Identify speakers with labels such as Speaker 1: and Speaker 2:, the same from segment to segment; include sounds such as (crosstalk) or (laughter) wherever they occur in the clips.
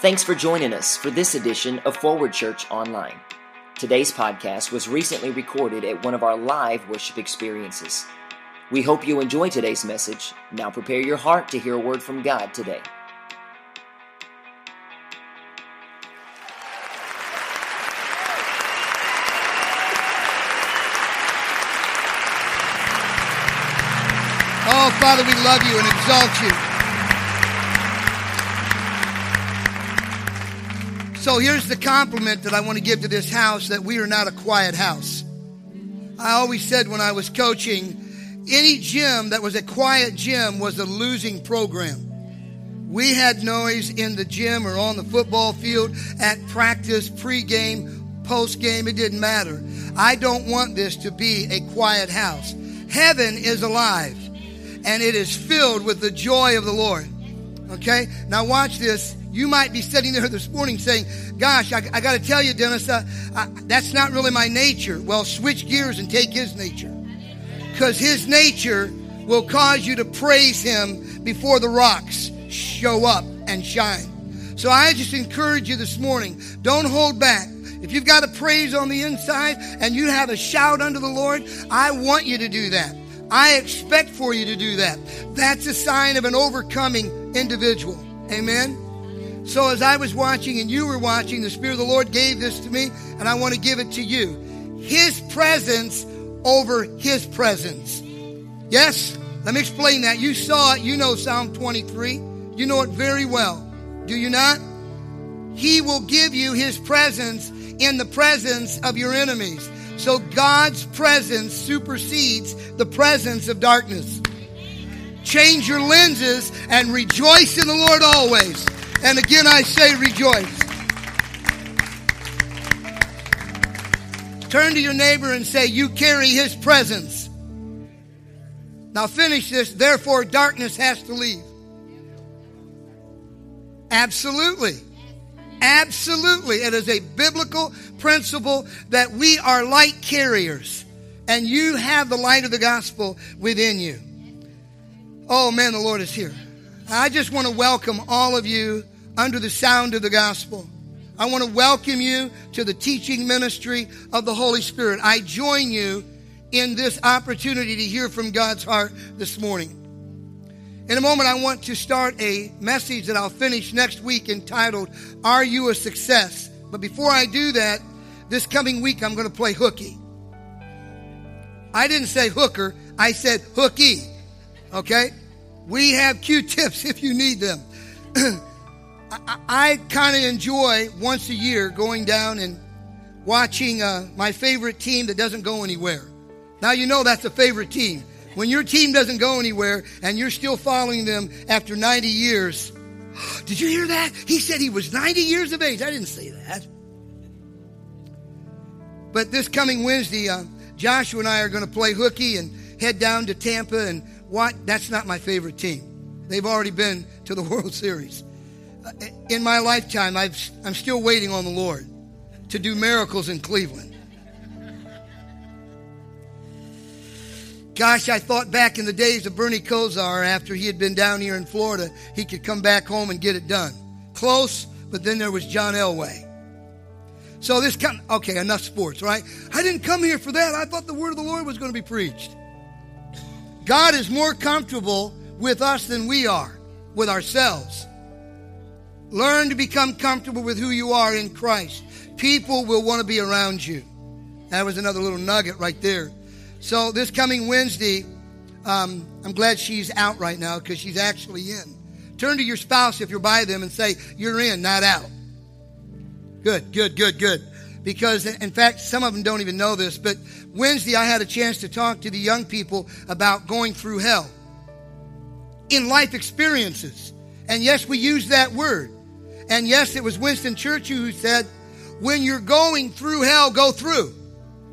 Speaker 1: Thanks for joining us for this edition of Forward Church Online. Today's podcast was recently recorded at one of our live worship experiences. We hope you enjoy today's message. Now prepare your heart to hear a word from God today.
Speaker 2: Oh, Father, we love you and exalt you. So here's the compliment that I want to give to this house that we are not a quiet house. I always said when I was coaching, any gym that was a quiet gym was a losing program. We had noise in the gym or on the football field, at practice, pregame, postgame, it didn't matter. I don't want this to be a quiet house. Heaven is alive and it is filled with the joy of the Lord. Okay? Now, watch this. You might be sitting there this morning saying, Gosh, I, I got to tell you, Dennis, uh, I, that's not really my nature. Well, switch gears and take his nature. Because his nature will cause you to praise him before the rocks show up and shine. So I just encourage you this morning don't hold back. If you've got a praise on the inside and you have a shout unto the Lord, I want you to do that. I expect for you to do that. That's a sign of an overcoming individual. Amen. So as I was watching and you were watching, the Spirit of the Lord gave this to me, and I want to give it to you. His presence over His presence. Yes? Let me explain that. You saw it. You know Psalm 23. You know it very well. Do you not? He will give you His presence in the presence of your enemies. So God's presence supersedes the presence of darkness. Change your lenses and rejoice in the Lord always. And again, I say rejoice. Turn to your neighbor and say, You carry his presence. Now finish this. Therefore, darkness has to leave. Absolutely. Absolutely. It is a biblical principle that we are light carriers and you have the light of the gospel within you. Oh man, the Lord is here. I just want to welcome all of you under the sound of the gospel. I want to welcome you to the teaching ministry of the Holy Spirit. I join you in this opportunity to hear from God's heart this morning. In a moment, I want to start a message that I'll finish next week entitled, Are You a Success? But before I do that, this coming week I'm going to play hooky. I didn't say hooker, I said hooky. Okay? We have Q tips if you need them. (clears throat) I, I kind of enjoy once a year going down and watching uh, my favorite team that doesn't go anywhere. Now, you know that's a favorite team. When your team doesn't go anywhere and you're still following them after 90 years, (gasps) did you hear that? He said he was 90 years of age. I didn't say that. But this coming Wednesday, uh, Joshua and I are going to play hooky and head down to Tampa. And what? That's not my favorite team. They've already been to the (laughs) World Series. In my lifetime, I've, I'm still waiting on the Lord to do miracles in Cleveland. Gosh, I thought back in the days of Bernie Kosar after he had been down here in Florida, he could come back home and get it done. Close, but then there was John Elway. So this kind of, okay, enough sports, right? I didn't come here for that. I thought the word of the Lord was going to be preached. God is more comfortable with us than we are with ourselves. Learn to become comfortable with who you are in Christ. People will want to be around you. That was another little nugget right there. So this coming Wednesday, um, I'm glad she's out right now because she's actually in. Turn to your spouse if you're by them and say, You're in, not out. Good, good, good, good. Because, in fact, some of them don't even know this, but Wednesday I had a chance to talk to the young people about going through hell in life experiences. And yes, we use that word. And yes, it was Winston Churchill who said, When you're going through hell, go through.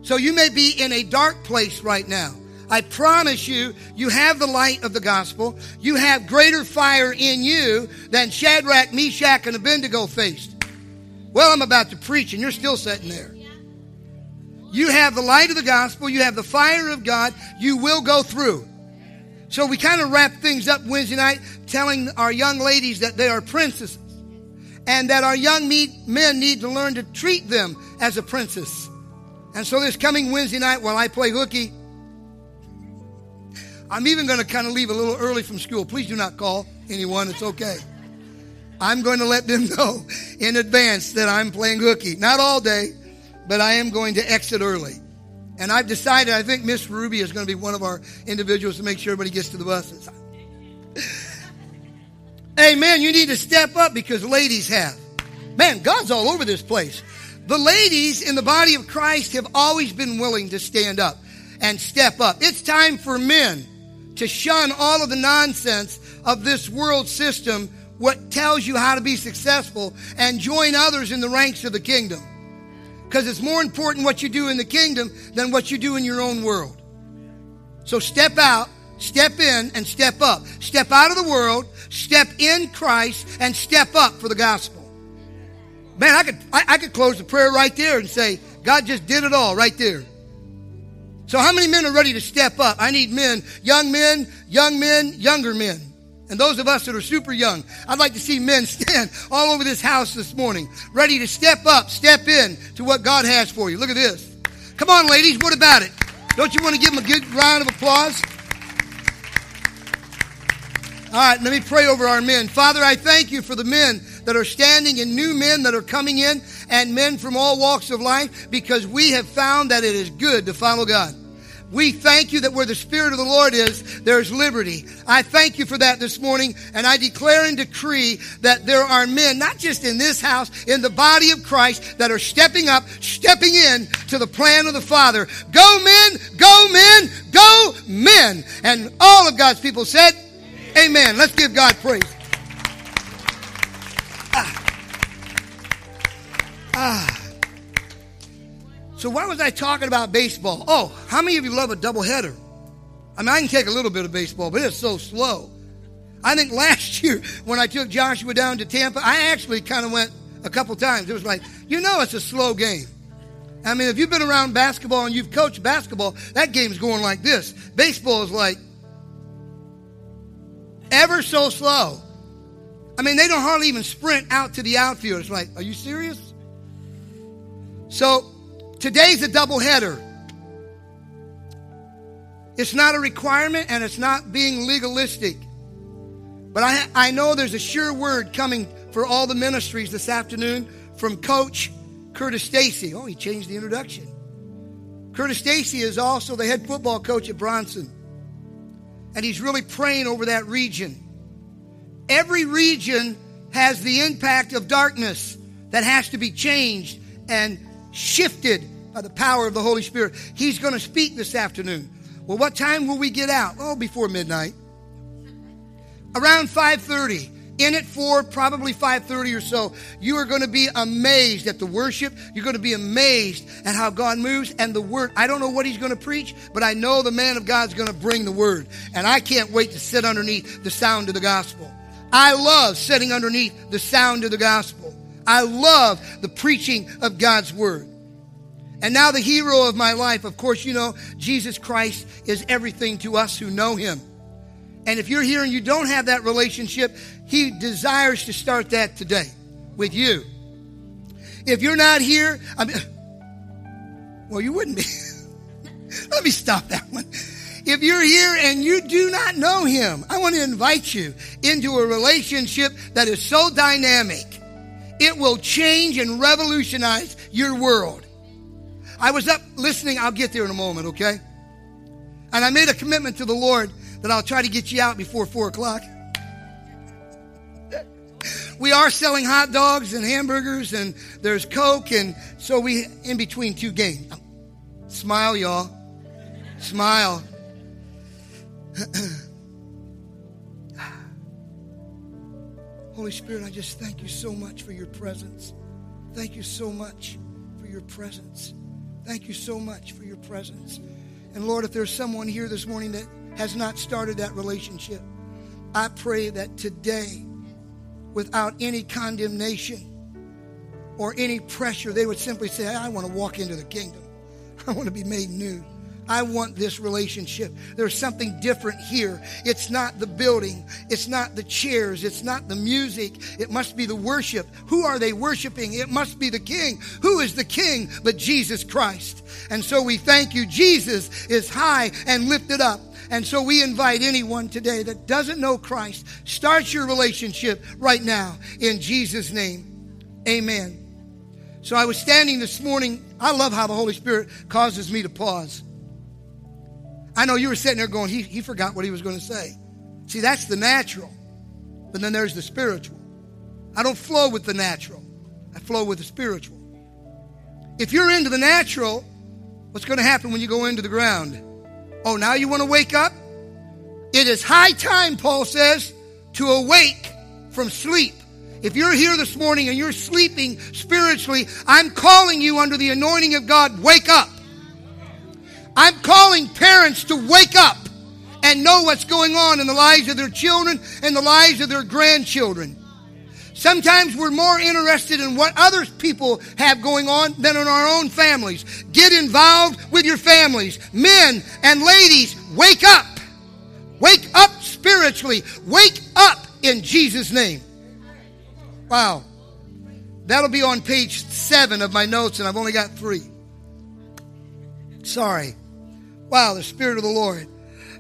Speaker 2: So you may be in a dark place right now. I promise you, you have the light of the gospel. You have greater fire in you than Shadrach, Meshach, and Abednego faced. Well, I'm about to preach, and you're still sitting there. You have the light of the gospel. You have the fire of God. You will go through. So we kind of wrap things up Wednesday night telling our young ladies that they are princesses and that our young men need to learn to treat them as a princess. And so this coming Wednesday night while I play hooky, I'm even going to kind of leave a little early from school. Please do not call anyone. It's okay. I'm going to let them (laughs) know in advance that I'm playing hooky. Not all day, but I am going to exit early. And I've decided, I think Miss Ruby is going to be one of our individuals to make sure everybody gets to the buses. Amen. You need to step up because ladies have. Man, God's all over this place. The ladies in the body of Christ have always been willing to stand up and step up. It's time for men to shun all of the nonsense of this world system, what tells you how to be successful, and join others in the ranks of the kingdom. Because it's more important what you do in the kingdom than what you do in your own world. So step out, step in, and step up. Step out of the world, step in Christ, and step up for the gospel. Man, I could, I, I could close the prayer right there and say, God just did it all right there. So how many men are ready to step up? I need men, young men, young men, younger men. And those of us that are super young, I'd like to see men (laughs) stand all over this house this morning, ready to step up, step in to what God has for you. Look at this. Come on, ladies, what about it? Don't you want to give them a good round of applause? All right, let me pray over our men. Father, I thank you for the men that are standing and new men that are coming in and men from all walks of life because we have found that it is good to follow God. We thank you that where the Spirit of the Lord is, there's liberty. I thank you for that this morning, and I declare and decree that there are men, not just in this house, in the body of Christ, that are stepping up, stepping in to the plan of the Father. Go men, go men, go men. And all of God's people said, Amen. Let's give God praise. Ah. Ah. So why was I talking about baseball? Oh, how many of you love a doubleheader? I mean, I can take a little bit of baseball, but it's so slow. I think last (laughs) year when I took Joshua down to Tampa, I actually kind of went a couple times. It was like, you know, it's a slow game. I mean, if you've been around basketball and you've coached basketball, that game's going like this. Baseball is like ever so slow. I mean, they don't hardly even sprint out to the outfield. It's like, are you serious? So today's a double header. It's not a requirement and it's not being legalistic. But I, I know there's a sure word coming for all the ministries this afternoon from Coach Curtis Stacy. Oh, he changed the introduction. Curtis Stacy is also the head football coach at Bronson. And he's really praying over that region. Every region has the impact of darkness that has to be changed and shifted by the power of the Holy Spirit. He's going to speak this afternoon. Well, what time will we get out? Oh, before midnight. Around 5:30. In it for probably 5:30 or so. You are going to be amazed at the worship. You're going to be amazed at how God moves and the word. I don't know what he's going to preach, but I know the man of God's going to bring the word. And I can't wait to sit underneath the sound of the gospel. I love sitting underneath the sound of the gospel. I love the preaching of God's word. And now, the hero of my life, of course, you know, Jesus Christ is everything to us who know him. And if you're here and you don't have that relationship, he desires to start that today with you. If you're not here, I mean, (sighs) well, you wouldn't be. (laughs) Let me stop that one. If you're here and you do not know him, I want to invite you into a relationship that is so dynamic. It will change and revolutionize your world. I was up listening. I'll get there in a moment, okay? And I made a commitment to the Lord that I'll try to get you out before four o'clock. We are selling hot dogs and hamburgers, and there's Coke, and so we in between two games. Smile, y'all. Smile. (clears throat) Holy Spirit, I just thank you so much for your presence. Thank you so much for your presence. Thank you so much for your presence. And Lord, if there's someone here this morning that has not started that relationship, I pray that today, without any condemnation or any pressure, they would simply say, I want to walk into the kingdom. (laughs) I want to be made new. I want this relationship. There's something different here. It's not the building. It's not the chairs. It's not the music. It must be the worship. Who are they worshiping? It must be the King. Who is the King but Jesus Christ? And so we thank you. Jesus is high and lifted up. And so we invite anyone today that doesn't know Christ, start your relationship right now in Jesus' name. Amen. So I was standing this morning. I love how the Holy Spirit causes me to pause. I know you were sitting there going, he, he forgot what he was going to say. See, that's the natural. But then there's the spiritual. I don't flow with the natural, I flow with the spiritual. If you're into the natural, what's going to happen when you go into the ground? Oh, now you want to wake up? It is high time, Paul says, to awake from sleep. If you're here this morning and you're sleeping spiritually, I'm calling you under the anointing of God, wake up. I'm calling parents to wake up and know what's going on in the lives of their children and the lives of their grandchildren. Sometimes we're more interested in what other people have going on than in our own families. Get involved with your families. Men and ladies, wake up. Wake up spiritually. Wake up in Jesus' name. Wow. That'll be on page seven of my notes, and I've only got three. Sorry. Wow, the Spirit of the Lord.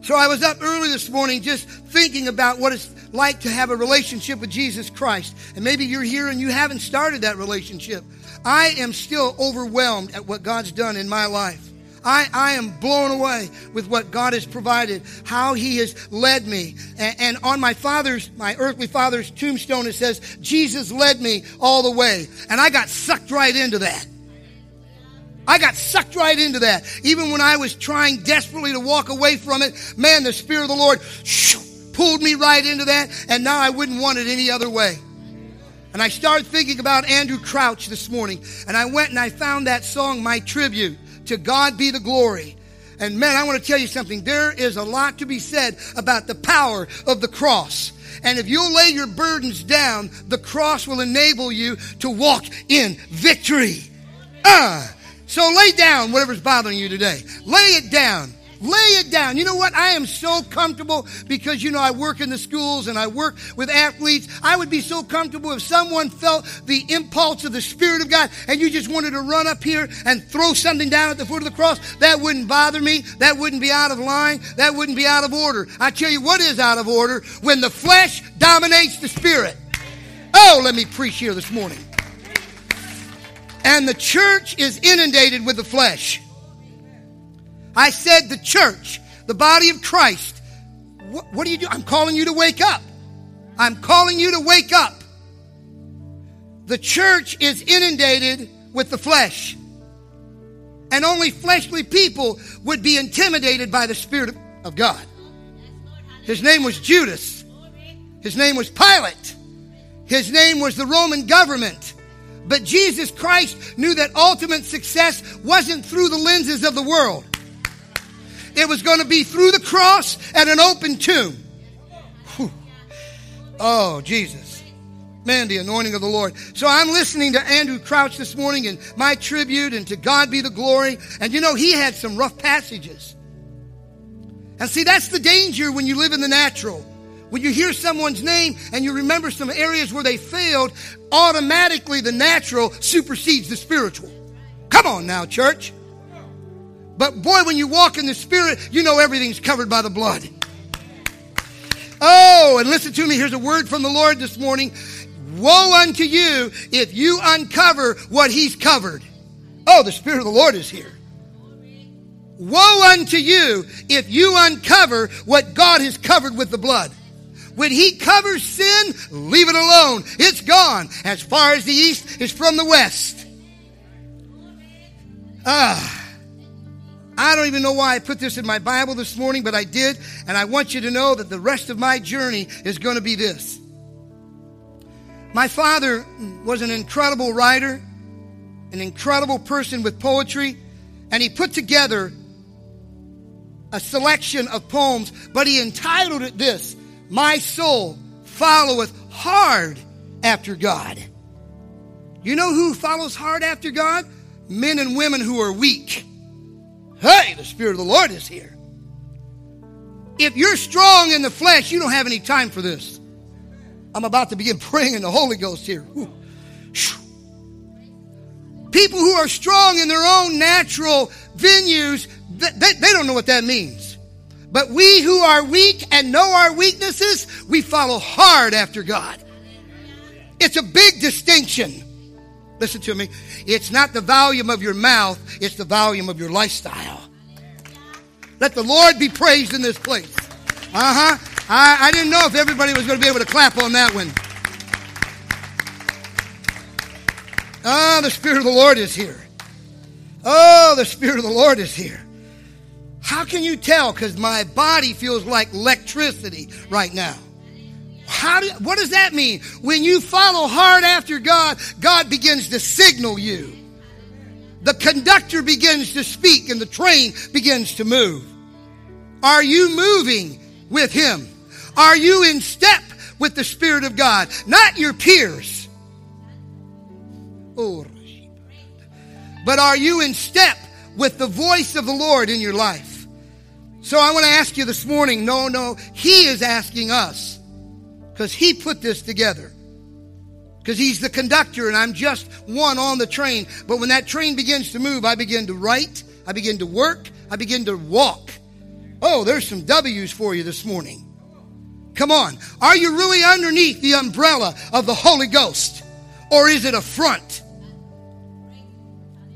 Speaker 2: So I was up early this morning just thinking about what it's like to have a relationship with Jesus Christ. And maybe you're here and you haven't started that relationship. I am still overwhelmed at what God's done in my life. I, I am blown away with what God has provided, how He has led me. And, and on my father's, my earthly father's tombstone, it says, Jesus led me all the way. And I got sucked right into that. I got sucked right into that. Even when I was trying desperately to walk away from it, man, the Spirit of the Lord shoo, pulled me right into that, and now I wouldn't want it any other way. And I started thinking about Andraé Crouch this morning, and I went and I found that song, My Tribute, To God Be the Glory. And man, I want to tell you something. There is a lot to be said about the power of the cross. And if you'll lay your burdens down, the cross will enable you to walk in victory. Ah! So lay down whatever's bothering you today. Lay it down. Lay it down. You know what? I am so comfortable because, you know, I work in the schools and I work with athletes. I would be so comfortable if someone felt the impulse of the Spirit of God and you just wanted to run up here and throw something down at the foot of the cross. That wouldn't bother me. That wouldn't be out of line. That wouldn't be out of order. I tell you what is out of order when the flesh dominates the Spirit. Oh, let me preach here this morning. And the church is inundated with the flesh. I said the church, the body of Christ. What, what do you do? I'm calling you to wake up. I'm calling you to wake up. The church is inundated with the flesh. And only fleshly people would be intimidated by the Spirit of God. His name was Judas. His name was Pilate. His name was the Roman government. But Jesus Christ knew that ultimate success wasn't through the lenses of the world. It was going to be through the cross and an open tomb. Whew. Oh, Jesus. Man, the anointing of the Lord. So I'm listening to Andraé Crouch this morning and my tribute and to God be the glory. And you know, he had some rough passages. And see, that's the danger when you live in the natural. When you hear someone's name and you remember some areas where they failed, automatically the natural supersedes the spiritual. Come on now, church. But boy, when you walk in the spirit, you know everything's covered by the blood. Oh, and listen to me. Here's a word from the Lord this morning. Woe unto you if you uncover what he's covered. Oh, the Spirit of the Lord is here. Woe unto you if you uncover what God has covered with the blood. When he covers sin, leave it alone. It's gone as far as the east is from the west. Ah. I don't even know why I put this in my Bible this morning, but I did. And I want you to know that the rest of my journey is going to be this. My father was an incredible writer, an incredible person with poetry, and he put together a selection of poems, but he entitled it this my soul followeth hard after God. You know who follows hard after God? Men and women who are weak, Hey, the Spirit of the Lord is here. If you're strong in the flesh, you don't have any time for this. I'm about to begin praying in the Holy Ghost here. People who are strong in their own natural venues, they, they don't know what that means. But we who are weak and know our weaknesses, we follow hard after God. It's a big distinction. Listen to me. It's not the volume of your mouth, it's the volume of your lifestyle. Let the Lord be praised in this place. Uh huh. I, I didn't know if everybody was going to be able to clap on that one. Ah, oh, the Spirit of the Lord is here. Oh, the Spirit of the Lord is here. How can you tell? Because my body feels like electricity right now. How do, what does that mean? When you follow hard after God, God begins to signal you. The conductor begins to speak and the train begins to move. Are you moving with Him? Are you in step with the Spirit of God? Not your peers. Oh, but are you in step with the voice of the Lord in your life? So I want to ask you this morning no, no, He is asking us because He put this together. Because He's the conductor and I'm just one on the train. But when that train begins to move, I begin to write, I begin to work, I begin to walk. Oh, there's some W's for you this morning. Come on. Are you really underneath the umbrella of the Holy Ghost? Or is it a front?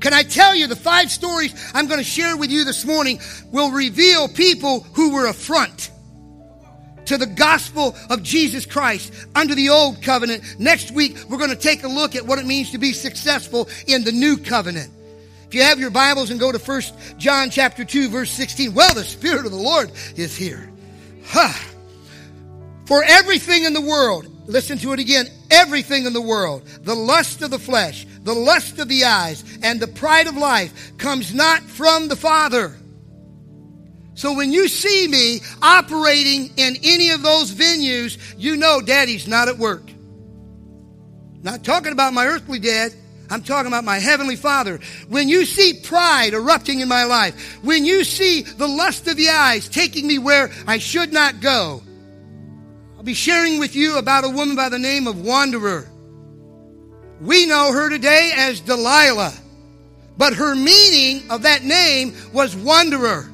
Speaker 2: Can I tell you the five stories I'm going to share with you this morning will reveal people who were a front to the gospel of Jesus Christ under the old covenant. Next week, we're going to take a look at what it means to be successful in the new covenant. If you have your Bibles and go to 1 John chapter 2 verse 16, well, the Spirit of the Lord is here. Huh. For everything in the world, listen to it again, everything in the world, the lust of the flesh, the lust of the eyes, and the pride of life comes not from the Father. So when you see me operating in any of those venues, you know daddy's not at work. Not talking about my earthly dad. I'm talking about my heavenly father. When you see pride erupting in my life, when you see the lust of the eyes taking me where I should not go, I'll be sharing with you about a woman by the name of Wanderer. We know her today as Delilah, but her meaning of that name was wanderer.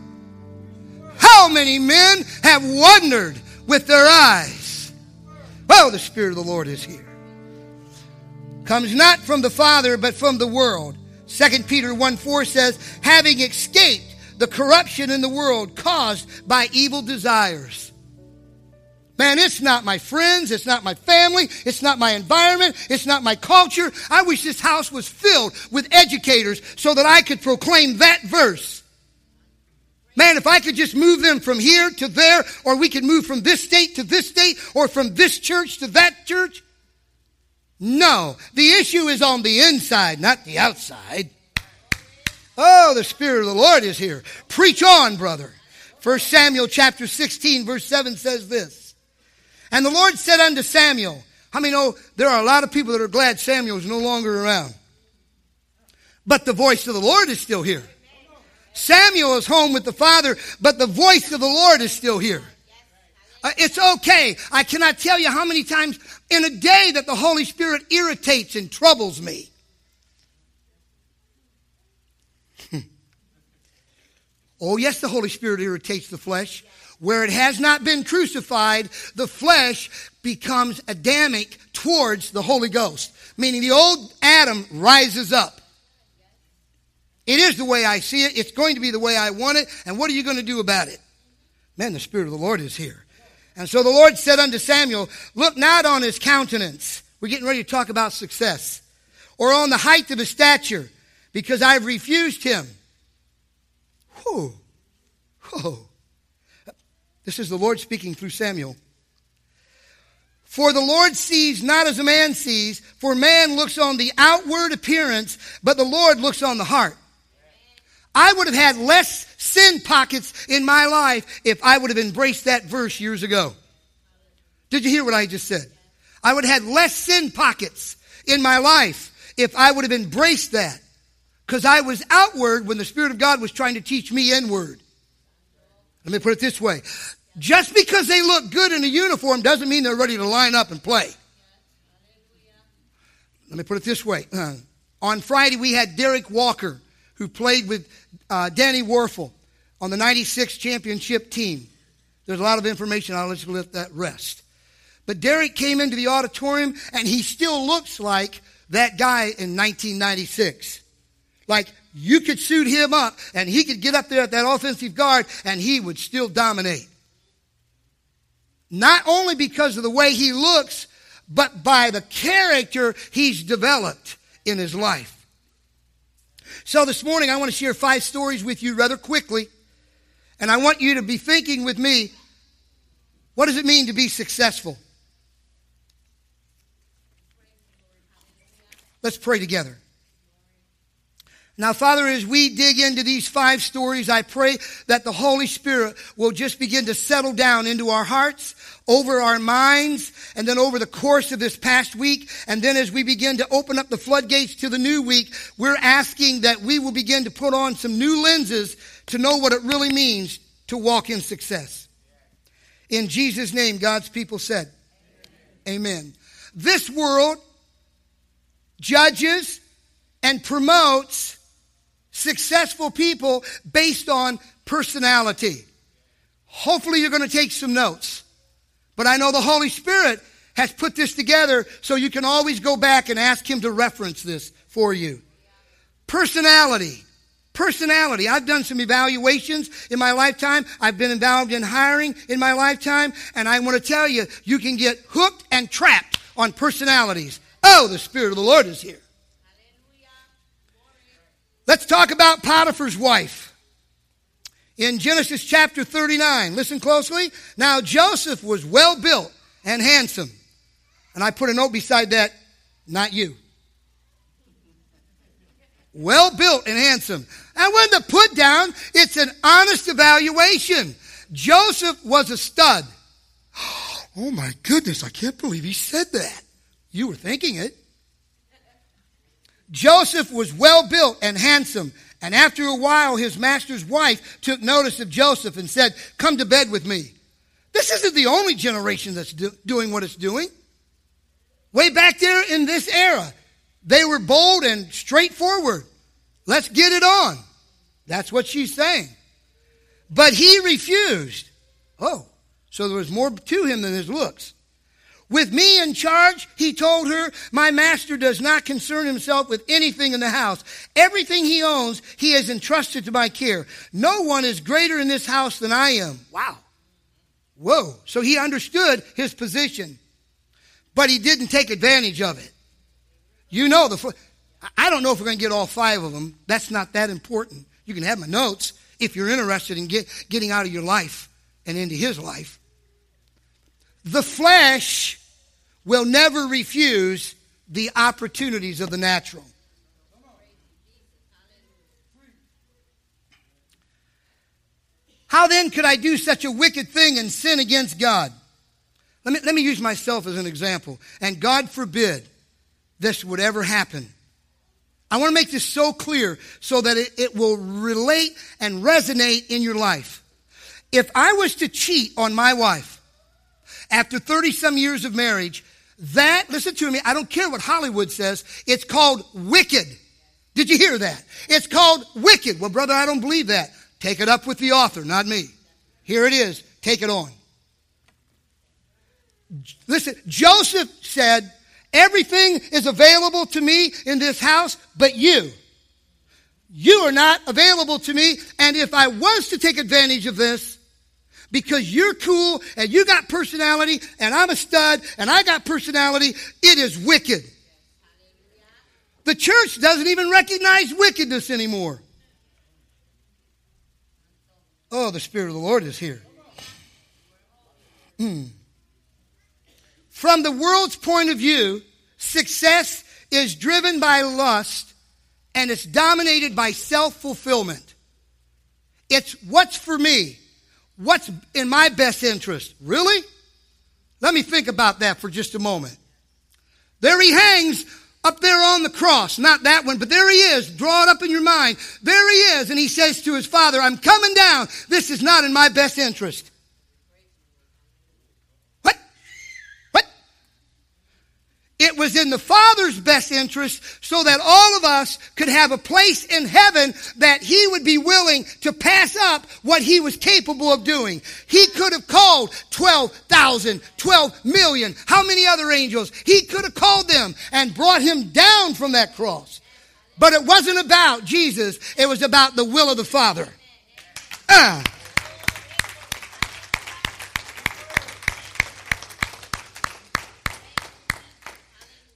Speaker 2: How many men have wondered with their eyes? Well, the Spirit of the Lord is here comes not from the Father, but from the world. 2 Peter 1 4 says, having escaped the corruption in the world caused by evil desires. Man, it's not my friends, it's not my family, it's not my environment, it's not my culture. I wish this house was filled with educators so that I could proclaim that verse. Man, if I could just move them from here to there, or we could move from this state to this state, or from this church to that church, no, the issue is on the inside, not the outside. Oh, the Spirit of the Lord is here. Preach on, brother. First Samuel chapter 16, verse 7 says this. And the Lord said unto Samuel, how many know there are a lot of people that are glad Samuel is no longer around? But the voice of the Lord is still here. Samuel is home with the Father, but the voice of the Lord is still here. Uh, it's okay. I cannot tell you how many times in a day that the Holy Spirit irritates and troubles me. oh, yes, the Holy Spirit irritates the flesh. Where it has not been crucified, the flesh becomes Adamic towards the Holy Ghost, meaning the old Adam rises up. It is the way I see it. It's going to be the way I want it. And what are you going to do about it? Man, the Spirit of the Lord is here. And so the Lord said unto Samuel, Look not on his countenance. We're getting ready to talk about success. Or on the height of his stature, because I've refused him. Whew. Whoa. This is the Lord speaking through Samuel. For the Lord sees not as a man sees, for man looks on the outward appearance, but the Lord looks on the heart. I would have had less sin pockets in my life if I would have embraced that verse years ago. Did you hear what I just said? I would have had less sin pockets in my life if I would have embraced that. because I was outward when the Spirit of God was trying to teach me inward. Let me put it this way. Just because they look good in a uniform doesn't mean they're ready to line up and play. Let me put it this way. (clears throat) On Friday, we had Derek Walker, who played with uh, Danny Wuerffel on the 96 championship team. There's a lot of information. I'll just let that rest. But Derek came into the auditorium and he still looks like that guy in 1996. Like you could suit him up and he could get up there at that offensive guard and he would still dominate. Not only because of the way he looks, but by the character he's developed in his life. So this morning I want to share five stories with you rather quickly. And I want you to be thinking with me, what does it mean to be successful? Let's pray together. Now, Father, as we dig into these five stories, I pray that the Holy Spirit will just begin to settle down into our hearts, over our minds, and then over the course of this past week. And then as we begin to open up the floodgates to the new week, we're asking that we will begin to put on some new lenses to know what it really means to walk in success. In Jesus' name, God's people said, Amen. This world judges and promotes successful people based on personality. Hopefully, you're going to take some notes. But I know the Holy Spirit has put this together so you can always go back and ask Him to reference this for you. Personality. Personality. I've done some evaluations in my lifetime. I've been involved in hiring in my lifetime. And I want to tell you, you can get hooked and trapped on personalities. Oh, the Spirit of the Lord is here. Let's talk about Potiphar's wife. In Genesis chapter 39, listen closely. Now Joseph was well built and handsome. And I put a note beside that, not you. Well built and handsome. And when the put down, it's an honest evaluation. Joseph was a stud. (gasps) Oh my goodness, I can't believe he said that. You were thinking it. Joseph was well built and handsome. And after a while, his master's wife took notice of Joseph and said, Come to bed with me. This isn't the only generation that's do- doing what it's doing. Way back there in this era, they were bold and straightforward. Let's get it on. That's what she's saying. But he refused. Oh, so there was more to him than his looks. With me in charge, he told her, my master does not concern himself with anything in the house. Everything he owns, he has entrusted to my care. No one is greater in this house than I am. Wow. Whoa. So he understood his position, but he didn't take advantage of it. You know, the, I don't know if we're going to get all five of them. That's not that important. You can have my notes if you're interested in get, getting out of your life and into his life. The flesh will never refuse the opportunities of the natural. How then could I do such a wicked thing and sin against God? Let me, let me use myself as an example. And God forbid this would ever happen. I want to make this so clear so that it, it will relate and resonate in your life. If I was to cheat on my wife, after 30 some years of marriage, that, listen to me, I don't care what Hollywood says, it's called wicked. Did you hear that? It's called wicked. Well, brother, I don't believe that. Take it up with the author, not me. Here it is. Take it on. Listen, Joseph said, Everything is available to me in this house, but you. You are not available to me, and if I was to take advantage of this, because you're cool and you got personality and I'm a stud and I got personality, it is wicked. The church doesn't even recognize wickedness anymore. Oh, the Spirit of the Lord is here. Mm. From the world's point of view, success is driven by lust and it's dominated by self fulfillment. It's what's for me. What's in my best interest? Really? Let me think about that for just a moment. There he hangs up there on the cross, not that one, but there he is. Draw it up in your mind. There he is. And he says to his father, I'm coming down. This is not in my best interest. It was in the Father's best interest so that all of us could have a place in heaven that He would be willing to pass up what He was capable of doing. He could have called 12,000, 12 million, how many other angels? He could have called them and brought Him down from that cross. But it wasn't about Jesus, it was about the will of the Father. Ah.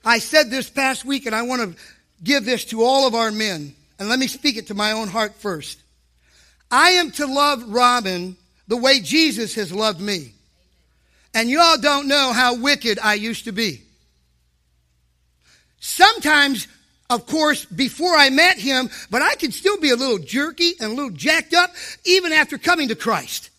Speaker 2: I said this past week, and I want to give this to all of our men. And let me speak it to my own heart first. I am to love Robin the way Jesus has loved me. And y'all don't know how wicked I used to be. Sometimes, of course, before I met him, but I could still be a little jerky and a little jacked up even after coming to Christ.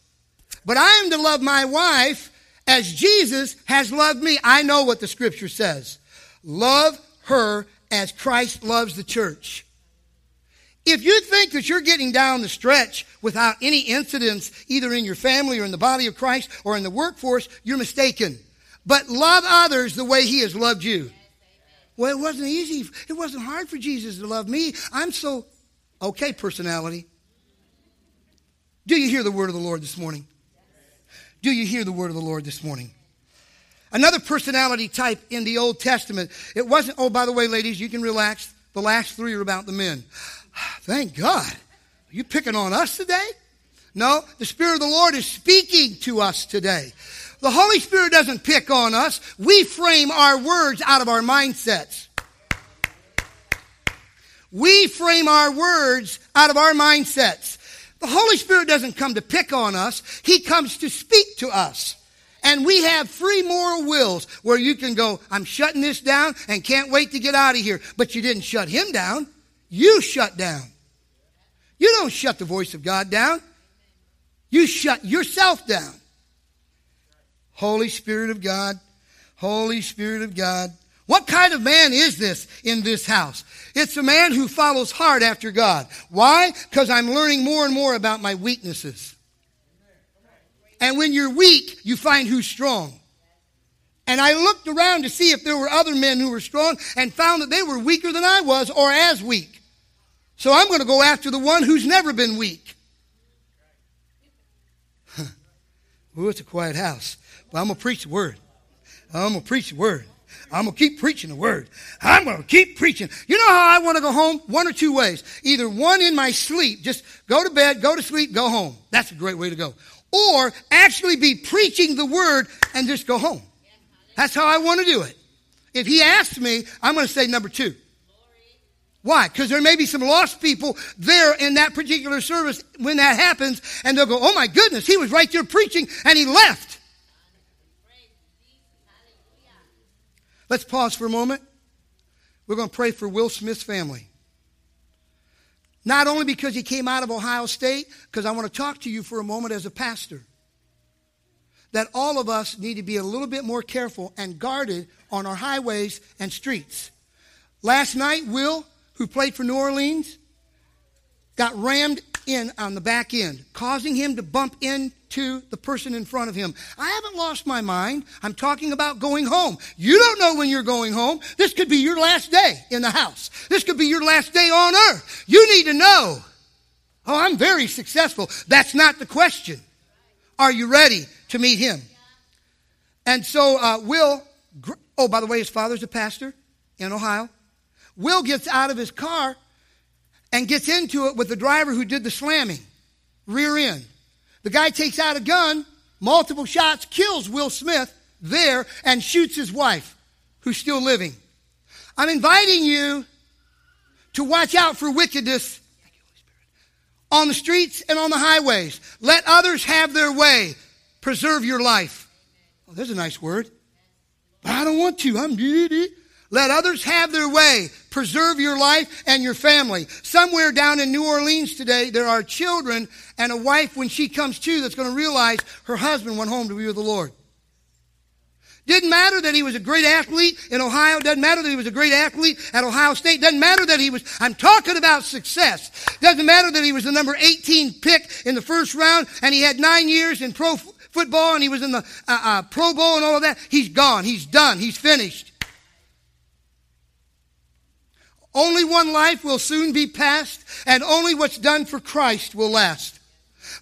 Speaker 2: But I am to love my wife as Jesus has loved me. I know what the scripture says. Love her as Christ loves the church. If you think that you're getting down the stretch without any incidents, either in your family or in the body of Christ or in the workforce, you're mistaken. But love others the way he has loved you. Well, it wasn't easy. It wasn't hard for Jesus to love me. I'm so okay, personality. Do you hear the word of the Lord this morning? Do you hear the word of the Lord this morning? Another personality type in the Old Testament, it wasn't, oh, by the way, ladies, you can relax. The last three are about the men. (sighs) Thank God. Are you picking on us today? No, the Spirit of the Lord is speaking to us today. The Holy Spirit doesn't pick on us. We frame our words out of our mindsets. We frame our words out of our mindsets. The Holy Spirit doesn't come to pick on us. He comes to speak to us. And we have free moral wills where you can go, I'm shutting this down and can't wait to get out of here. But you didn't shut him down. You shut down. You don't shut the voice of God down. You shut yourself down. Holy Spirit of God, Holy Spirit of God. What kind of man is this in this house? It's a man who follows hard after God. Why? Because I'm learning more and more about my weaknesses. And when you're weak, you find who's strong. And I looked around to see if there were other men who were strong and found that they were weaker than I was or as weak. So I'm going to go after the one who's never been weak. (laughs) Ooh, it's a quiet house. But I'm going to preach the word. I'm going to preach the word. I'm going to keep preaching the word. I'm going to keep preaching. You know how I want to go home? One or two ways. Either one in my sleep, just go to bed, go to sleep, go home. That's a great way to go or actually be preaching the word and just go home. That's how I want to do it. If he asks me, I'm going to say number two. Why? Because there may be some lost people there in that particular service when that happens, and they'll go, Oh my goodness, he was right there preaching and he left. Let's pause for a moment. We're going to pray for Will Smith's family. Not only because he came out of Ohio State, because I want to talk to you for a moment as a pastor. That all of us need to be a little bit more careful and guarded on our highways and streets. Last night, Will, who played for New Orleans, got rammed in on the back end, causing him to bump into the person in front of him. I haven't lost my mind. I'm talking about going home. You don't know when you're going home. This could be your last day in the house. This could be your last day on earth. You need to know. Oh, I'm very successful. That's not the question. Are you ready to meet him? And so, uh, Will, oh, by the way, his father's a pastor in Ohio. Will gets out of his car and gets into it with the driver who did the slamming, rear end. The guy takes out a gun, multiple shots, kills Will Smith there, and shoots his wife, who's still living. I'm inviting you to watch out for wickedness on the streets and on the highways. Let others have their way. Preserve your life. Oh, there's a nice word. But I don't want to. I'm (laughs) let others have their way. Preserve your life and your family. Somewhere down in New Orleans today, there are children and a wife when she comes to that's going to realize her husband went home to be with the Lord. Didn't matter that he was a great athlete in Ohio. Doesn't matter that he was a great athlete at Ohio State. Doesn't matter that he was, I'm talking about success. Doesn't matter that he was the number 18 pick in the first round and he had nine years in pro football and he was in the uh, uh, Pro Bowl and all of that. He's gone. He's done. He's finished. Only one life will soon be passed and only what's done for Christ will last.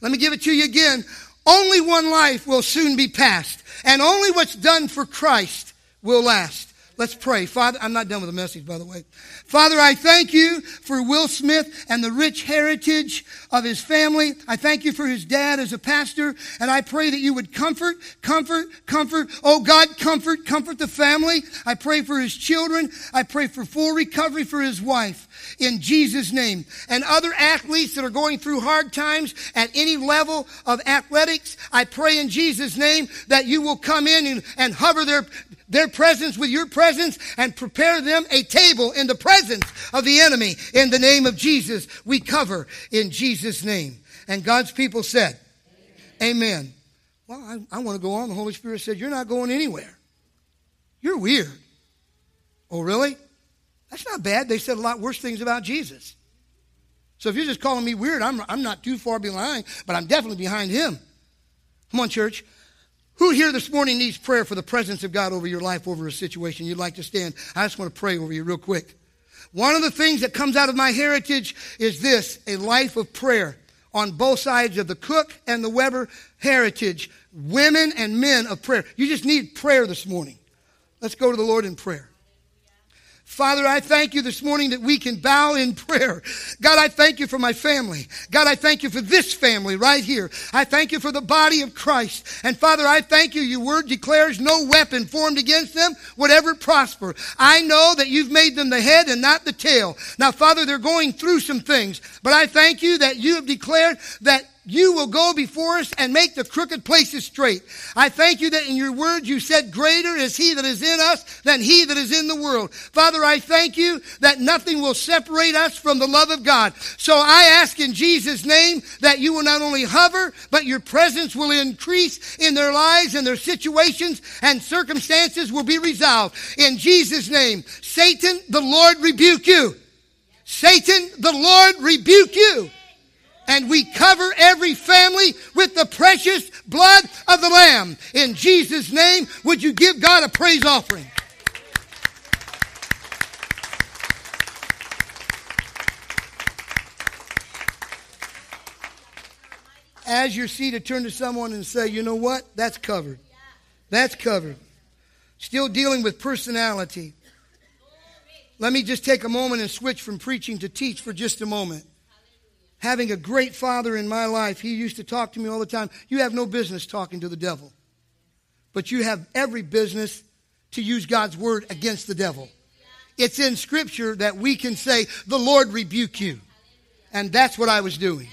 Speaker 2: Let me give it to you again. Only one life will soon be passed and only what's done for Christ will last. Let's pray. Father, I'm not done with the message, by the way. Father, I thank you for Will Smith and the rich heritage of his family. I thank you for his dad as a pastor, and I pray that you would comfort, comfort, comfort. Oh God, comfort, comfort the family. I pray for his children. I pray for full recovery for his wife in Jesus' name. And other athletes that are going through hard times at any level of athletics, I pray in Jesus' name that you will come in and, and hover their, their presence with your presence and prepare them a table in the presence of the enemy. In the name of Jesus, we cover in Jesus' name. And God's people said, Amen. Amen. Well, I, I want to go on. The Holy Spirit said, You're not going anywhere. You're weird. Oh, really? That's not bad. They said a lot worse things about Jesus. So if you're just calling me weird, I'm, I'm not too far behind, but I'm definitely behind him. Come on, church. Who here this morning needs prayer for the presence of God over your life, over a situation? You'd like to stand. I just want to pray over you real quick. One of the things that comes out of my heritage is this a life of prayer on both sides of the Cook and the Weber heritage. Women and men of prayer. You just need prayer this morning. Let's go to the Lord in prayer. Father, I thank you this morning that we can bow in prayer. God, I thank you for my family. God, I thank you for this family right here. I thank you for the body of Christ. And Father, I thank you. Your word declares no weapon formed against them would ever prosper. I know that you've made them the head and not the tail. Now, Father, they're going through some things, but I thank you that you have declared that you will go before us and make the crooked places straight. I thank you that in your word you said, Greater is he that is in us than he that is in the world. Father, I thank you that nothing will separate us from the love of God. So I ask in Jesus' name that you will not only hover, but your presence will increase in their lives and their situations and circumstances will be resolved. In Jesus' name, Satan, the Lord rebuke you. Satan, the Lord rebuke you and we cover every family with the precious blood of the Lamb. In Jesus' name, would you give God a praise offering? As you're seated, turn to someone and say, you know what? That's covered. That's covered. Still dealing with personality. Let me just take a moment and switch from preaching to teach for just a moment having a great father in my life, he used to talk to me all the time. You have no business talking to the devil, but you have every business to use God's word against the devil. It's in scripture that we can say, the Lord rebuke you. And that's what I was doing.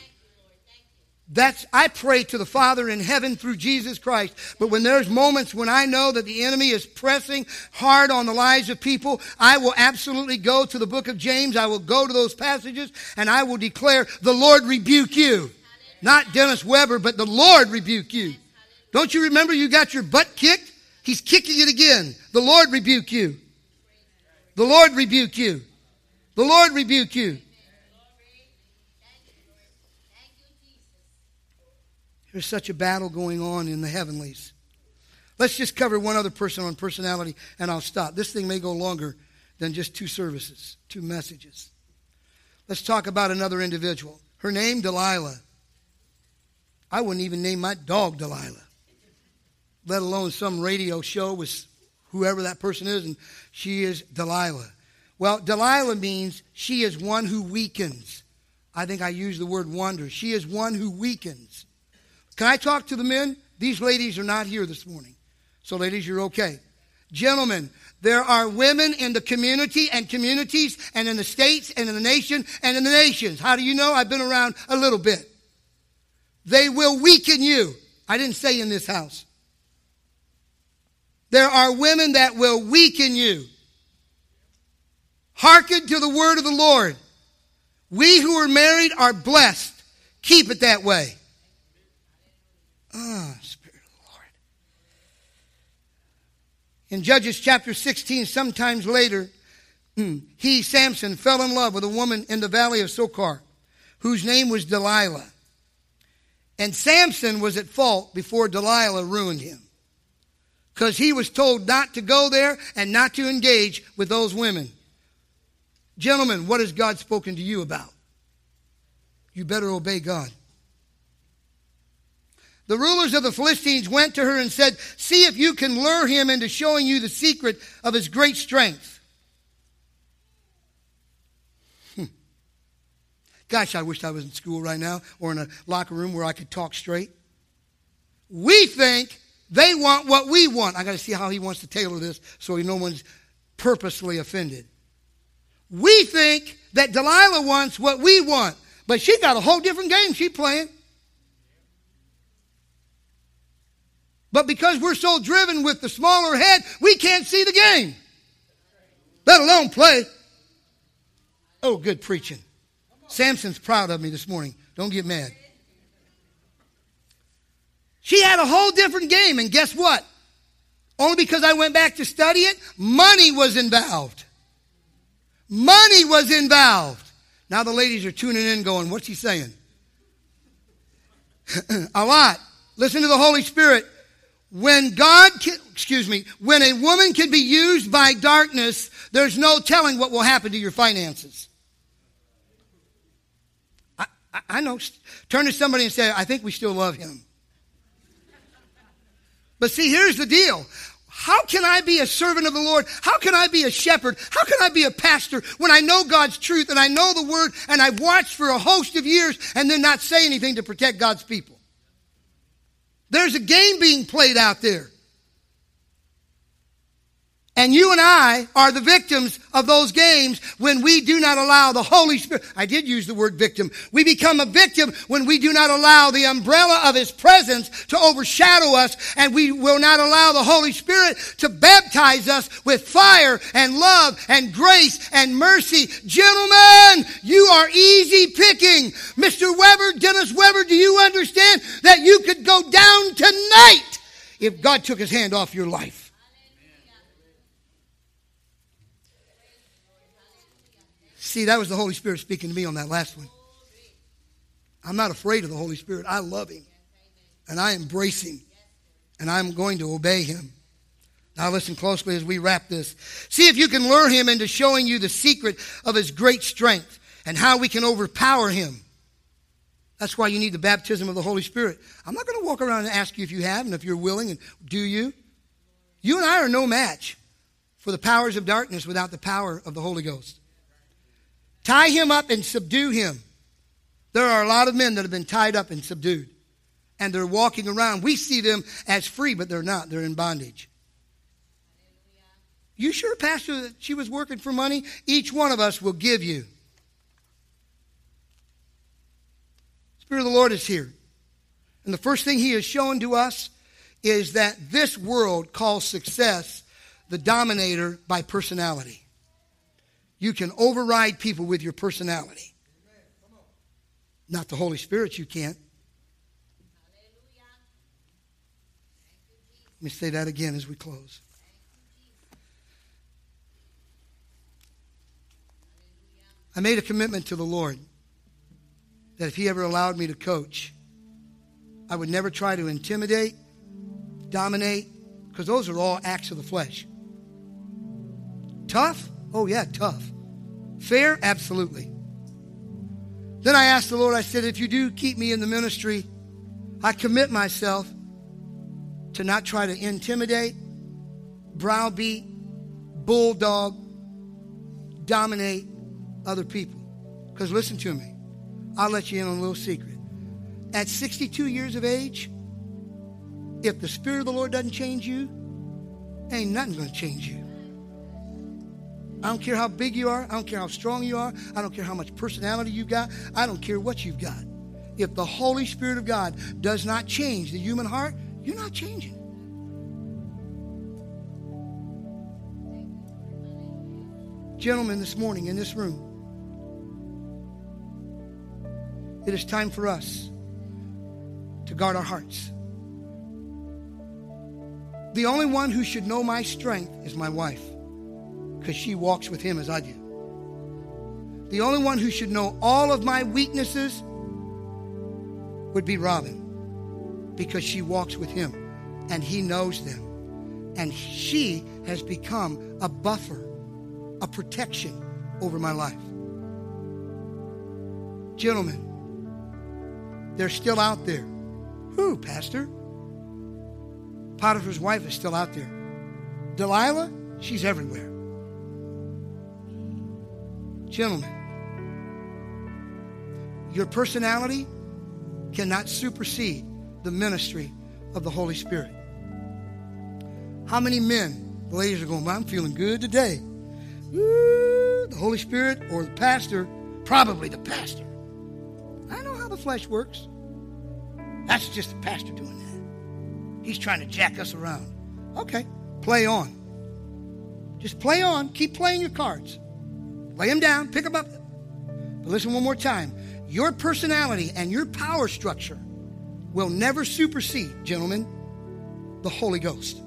Speaker 2: That's, I pray to the Father in heaven through Jesus Christ. But when there's moments when I know that the enemy is pressing hard on the lives of people, I will absolutely go to the book of James. I will go to those passages and I will declare, the Lord rebuke you. Not Dennis Weber, but the Lord rebuke you. Don't you remember you got your butt kicked? He's kicking it again. The Lord rebuke you. The Lord rebuke you. The Lord rebuke you. There's such a battle going on in the heavenlies. Let's just cover one other person on personality and I'll stop. This thing may go longer than just two services, two messages. Let's talk about another individual. Her name, Delilah. I wouldn't even name my dog Delilah, let alone some radio show with whoever that person is, and she is Delilah. Well, Delilah means she is one who weakens. I think I use the word wonder. She is one who weakens. Can I talk to the men? These ladies are not here this morning. So, ladies, you're okay. Gentlemen, there are women in the community and communities and in the states and in the nation and in the nations. How do you know? I've been around a little bit. They will weaken you. I didn't say in this house. There are women that will weaken you. Hearken to the word of the Lord. We who are married are blessed. Keep it that way. Ah, Spirit of the Lord. In Judges chapter 16, sometimes later, hmm, he, Samson, fell in love with a woman in the valley of Sorek, whose name was Delilah. And Samson was at fault before Delilah ruined him. Because he was told not to go there and not to engage with those women. Gentlemen, what has God spoken to you about? You better obey God. The rulers of the Philistines went to her and said, See if you can lure him into showing you the secret of his great strength. Hmm. Gosh, I wish I was in school right now or in a locker room where I could talk straight. We think they want what we want. I got to see how he wants to tailor this so no one's purposely offended. We think that Delilah wants what we want, but she got a whole different game she's playing. But because we're so driven with the smaller head, we can't see the game, let alone play. Oh, good preaching. Samson's proud of me this morning. Don't get mad. She had a whole different game, and guess what? Only because I went back to study it, money was involved. Money was involved. Now the ladies are tuning in going, what's he saying? (laughs) a lot. Listen to the Holy Spirit. When God, can, excuse me, when a woman can be used by darkness, there's no telling what will happen to your finances. I, I, I know. Turn to somebody and say, I think we still love him. But see, here's the deal. How can I be a servant of the Lord? How can I be a shepherd? How can I be a pastor when I know God's truth and I know the word and I've watched for a host of years and then not say anything to protect God's people? There's a game being played out there. And you and I are the victims of those games when we do not allow the Holy Spirit. I did use the word victim. We become a victim when we do not allow the umbrella of His presence to overshadow us and we will not allow the Holy Spirit to baptize us with fire and love and grace and mercy. Gentlemen, you are easy picking. Mr. Weber, Dennis Weber, do you understand that you could go down tonight if God took His hand off your life? See, that was the Holy Spirit speaking to me on that last one. I'm not afraid of the Holy Spirit. I love Him. And I embrace Him. And I'm going to obey Him. Now, listen closely as we wrap this. See if you can lure Him into showing you the secret of His great strength and how we can overpower Him. That's why you need the baptism of the Holy Spirit. I'm not going to walk around and ask you if you have and if you're willing and do you. You and I are no match for the powers of darkness without the power of the Holy Ghost. Tie him up and subdue him. There are a lot of men that have been tied up and subdued. And they're walking around. We see them as free, but they're not. They're in bondage. You sure, Pastor, that she was working for money? Each one of us will give you. Spirit of the Lord is here. And the first thing he has shown to us is that this world calls success the dominator by personality. You can override people with your personality. Not the Holy Spirit, you can't. Let me say that again as we close. I made a commitment to the Lord that if He ever allowed me to coach, I would never try to intimidate, dominate, because those are all acts of the flesh. Tough? Oh, yeah, tough. Fair? Absolutely. Then I asked the Lord, I said, if you do keep me in the ministry, I commit myself to not try to intimidate, browbeat, bulldog, dominate other people. Because listen to me, I'll let you in on a little secret. At 62 years of age, if the Spirit of the Lord doesn't change you, ain't nothing going to change you. I don't care how big you are. I don't care how strong you are. I don't care how much personality you've got. I don't care what you've got. If the Holy Spirit of God does not change the human heart, you're not changing. Gentlemen, this morning in this room, it is time for us to guard our hearts. The only one who should know my strength is my wife because she walks with him as I do. The only one who should know all of my weaknesses would be Robin because she walks with him and he knows them. And she has become a buffer, a protection over my life. Gentlemen, they're still out there. Who, Pastor? Potiphar's wife is still out there. Delilah, she's everywhere. Gentlemen, your personality cannot supersede the ministry of the Holy Spirit. How many men, the ladies are going, well, I'm feeling good today. The Holy Spirit or the pastor, probably the pastor. I know how the flesh works. That's just the pastor doing that. He's trying to jack us around. Okay, play on. Just play on. Keep playing your cards. Lay them down, pick them up. But listen one more time. Your personality and your power structure will never supersede, gentlemen, the Holy Ghost.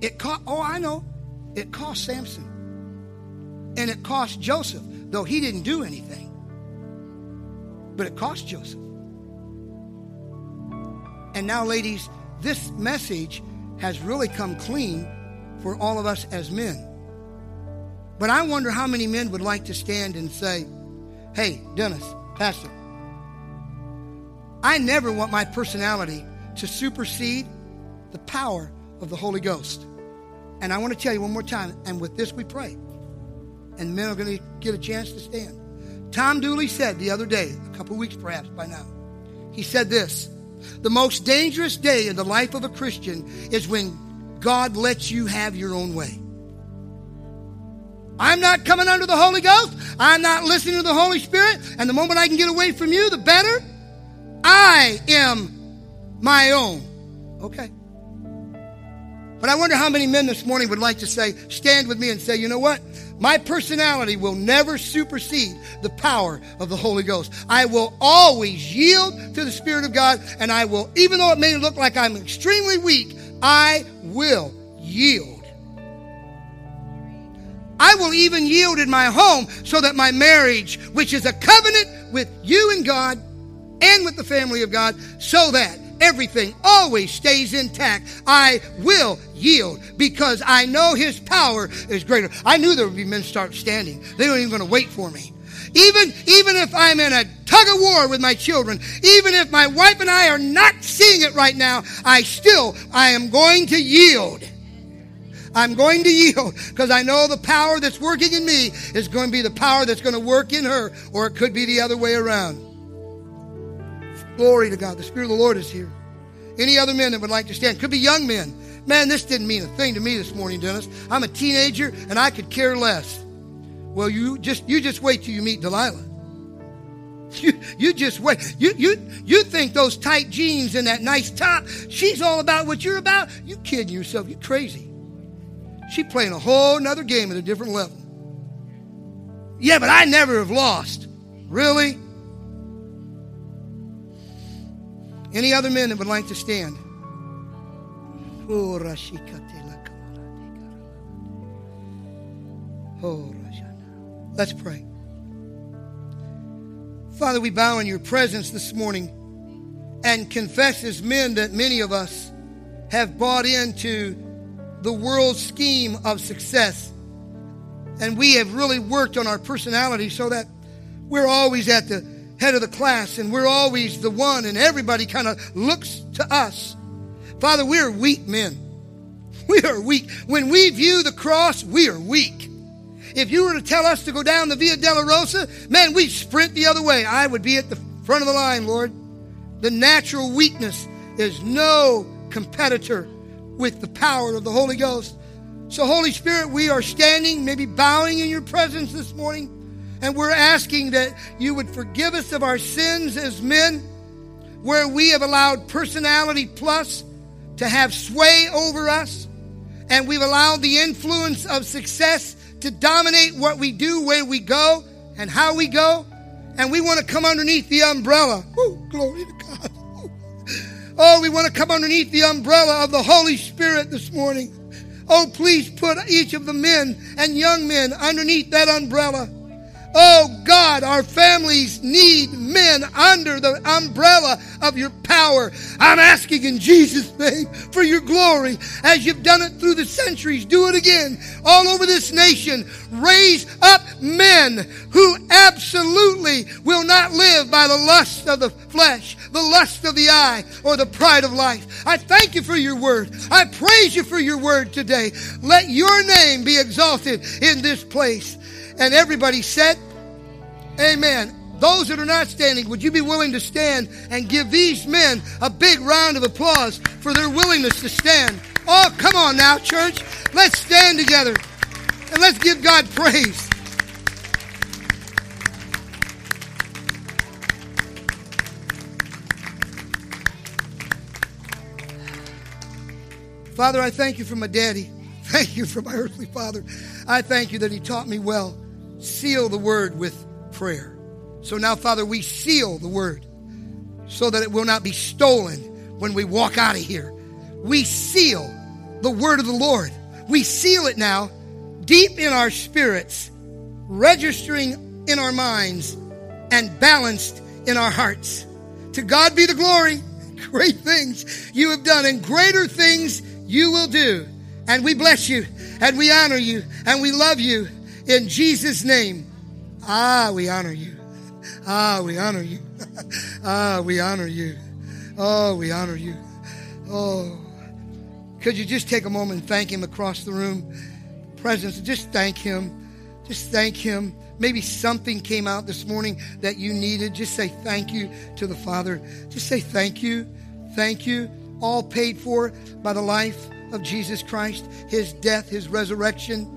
Speaker 2: It cost, oh, I know. It cost Samson. And it cost Joseph, though he didn't do anything. But it cost Joseph. And now, ladies, this message has really come clean for all of us as men. But I wonder how many men would like to stand and say, Hey, Dennis, Pastor, I never want my personality to supersede the power of the Holy Ghost. And I want to tell you one more time, and with this we pray. And men are going to get a chance to stand. Tom Dooley said the other day, a couple weeks perhaps by now, he said this The most dangerous day in the life of a Christian is when God lets you have your own way. I'm not coming under the Holy Ghost. I'm not listening to the Holy Spirit. And the moment I can get away from you, the better. I am my own. Okay. But I wonder how many men this morning would like to say, stand with me and say, you know what? My personality will never supersede the power of the Holy Ghost. I will always yield to the Spirit of God, and I will, even though it may look like I'm extremely weak, I will yield. I will even yield in my home so that my marriage, which is a covenant with you and God and with the family of God, so that everything always stays intact. I will yield because I know his power is greater. I knew there would be men start standing. They weren't even going to wait for me. Even, even if I'm in a tug of war with my children, even if my wife and I are not seeing it right now, I still, I am going to yield. I'm going to yield because I know the power that's working in me is going to be the power that's going to work in her, or it could be the other way around. Glory to God. The Spirit of the Lord is here. Any other men that would like to stand? Could be young men. Man, this didn't mean a thing to me this morning, Dennis. I'm a teenager and I could care less. Well, you just you just wait till you meet Delilah. (laughs) You, you just wait. You, you, you think those tight jeans and that nice top, she's all about what you're about? You kidding yourself. You crazy. She playing a whole nother game at a different level. Yeah, but I never have lost. Really? Any other men that would like to stand? Oh, Let's pray. Father, we bow in your presence this morning and confess as men that many of us have bought into the world's scheme of success. And we have really worked on our personality so that we're always at the head of the class and we're always the one and everybody kind of looks to us. Father, we are weak men. (laughs) We are weak. When we view the cross, we are weak. If you were to tell us to go down the Via Dolorosa, man, we'd sprint the other way. I would be at the front of the line, Lord. The natural weakness is no competitor with the power of the Holy Ghost. So, Holy Spirit, we are standing, maybe bowing in your presence this morning. And we're asking that you would forgive us of our sins as men, where we have allowed personality plus to have sway over us, and we've allowed the influence of success to dominate what we do, where we go, and how we go. And we want to come underneath the umbrella. Oh, glory to God. Oh, we want to come underneath the umbrella of the Holy Spirit this morning. Oh, please put each of the men and young men underneath that umbrella. Oh God, our families need men under the umbrella of your power. I'm asking in Jesus' name for your glory as you've done it through the centuries. Do it again all over this nation. Raise up men who absolutely will not live by the lust of the flesh, the lust of the eye, or the pride of life. I thank you for your word. I praise you for your word today. Let your name be exalted in this place. And everybody said, Amen. Those that are not standing, would you be willing to stand and give these men a big round of applause for their willingness to stand? Oh, come on now, church. Let's stand together and let's give God praise. Father, I thank you for my daddy. (laughs) Thank you for my earthly father. I thank you that he taught me well. Seal the word with prayer. So now, Father, we seal the word so that it will not be stolen when we walk out of here. We seal the word of the Lord. We seal it now deep in our spirits, registering in our minds, and balanced in our hearts. To God be the glory. (laughs) Great things you have done, and greater things you will do. And we bless you, and we honor you, and we love you. In Jesus' name. Ah, we honor you. Ah, we honor you. (laughs) ah, we honor you. Oh, we honor you. Oh, could you just take a moment and thank Him across the room? Presence, just thank Him. Just thank Him. Maybe something came out this morning that you needed. Just say thank you to the Father. Just say thank you. Thank you. All paid for by the life of Jesus Christ, His death, His resurrection,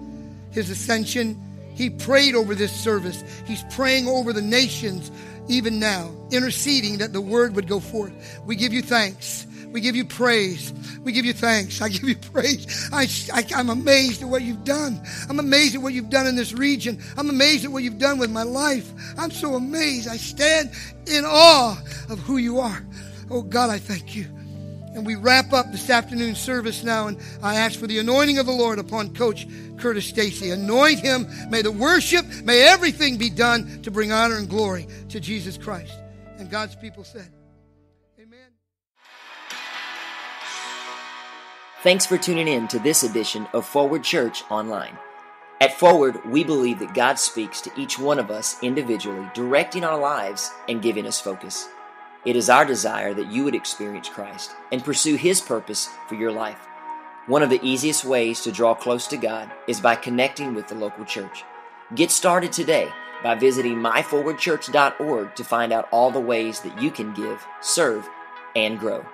Speaker 2: His ascension he prayed over this service. He's praying over the nations even now, interceding that the word would go forth. We give you thanks. We give you praise. We give you thanks. I give you (laughs) praise. I, I, am amazed at what you've done. I'm amazed at what you've done in this region. I'm amazed at what you've done with my life. I'm so amazed. I stand in awe of who you are. Oh God, I thank you. And we wrap up this afternoon service now, and I ask for the anointing of the Lord upon Coach Curtis Stacy. Anoint him. May the worship, may everything be done to bring honor and glory to Jesus Christ. And God's people said, Amen.
Speaker 1: Thanks for tuning in to this edition of Forward Church Online. At Forward, we believe that God speaks to each one of us individually, directing our lives and giving us focus. It is our desire that you would experience Christ and pursue His purpose for your life. One of the easiest ways to draw close to God is by connecting with the local church. Get started today by visiting myforwardchurch.org to find out all the ways that you can give, serve, and grow.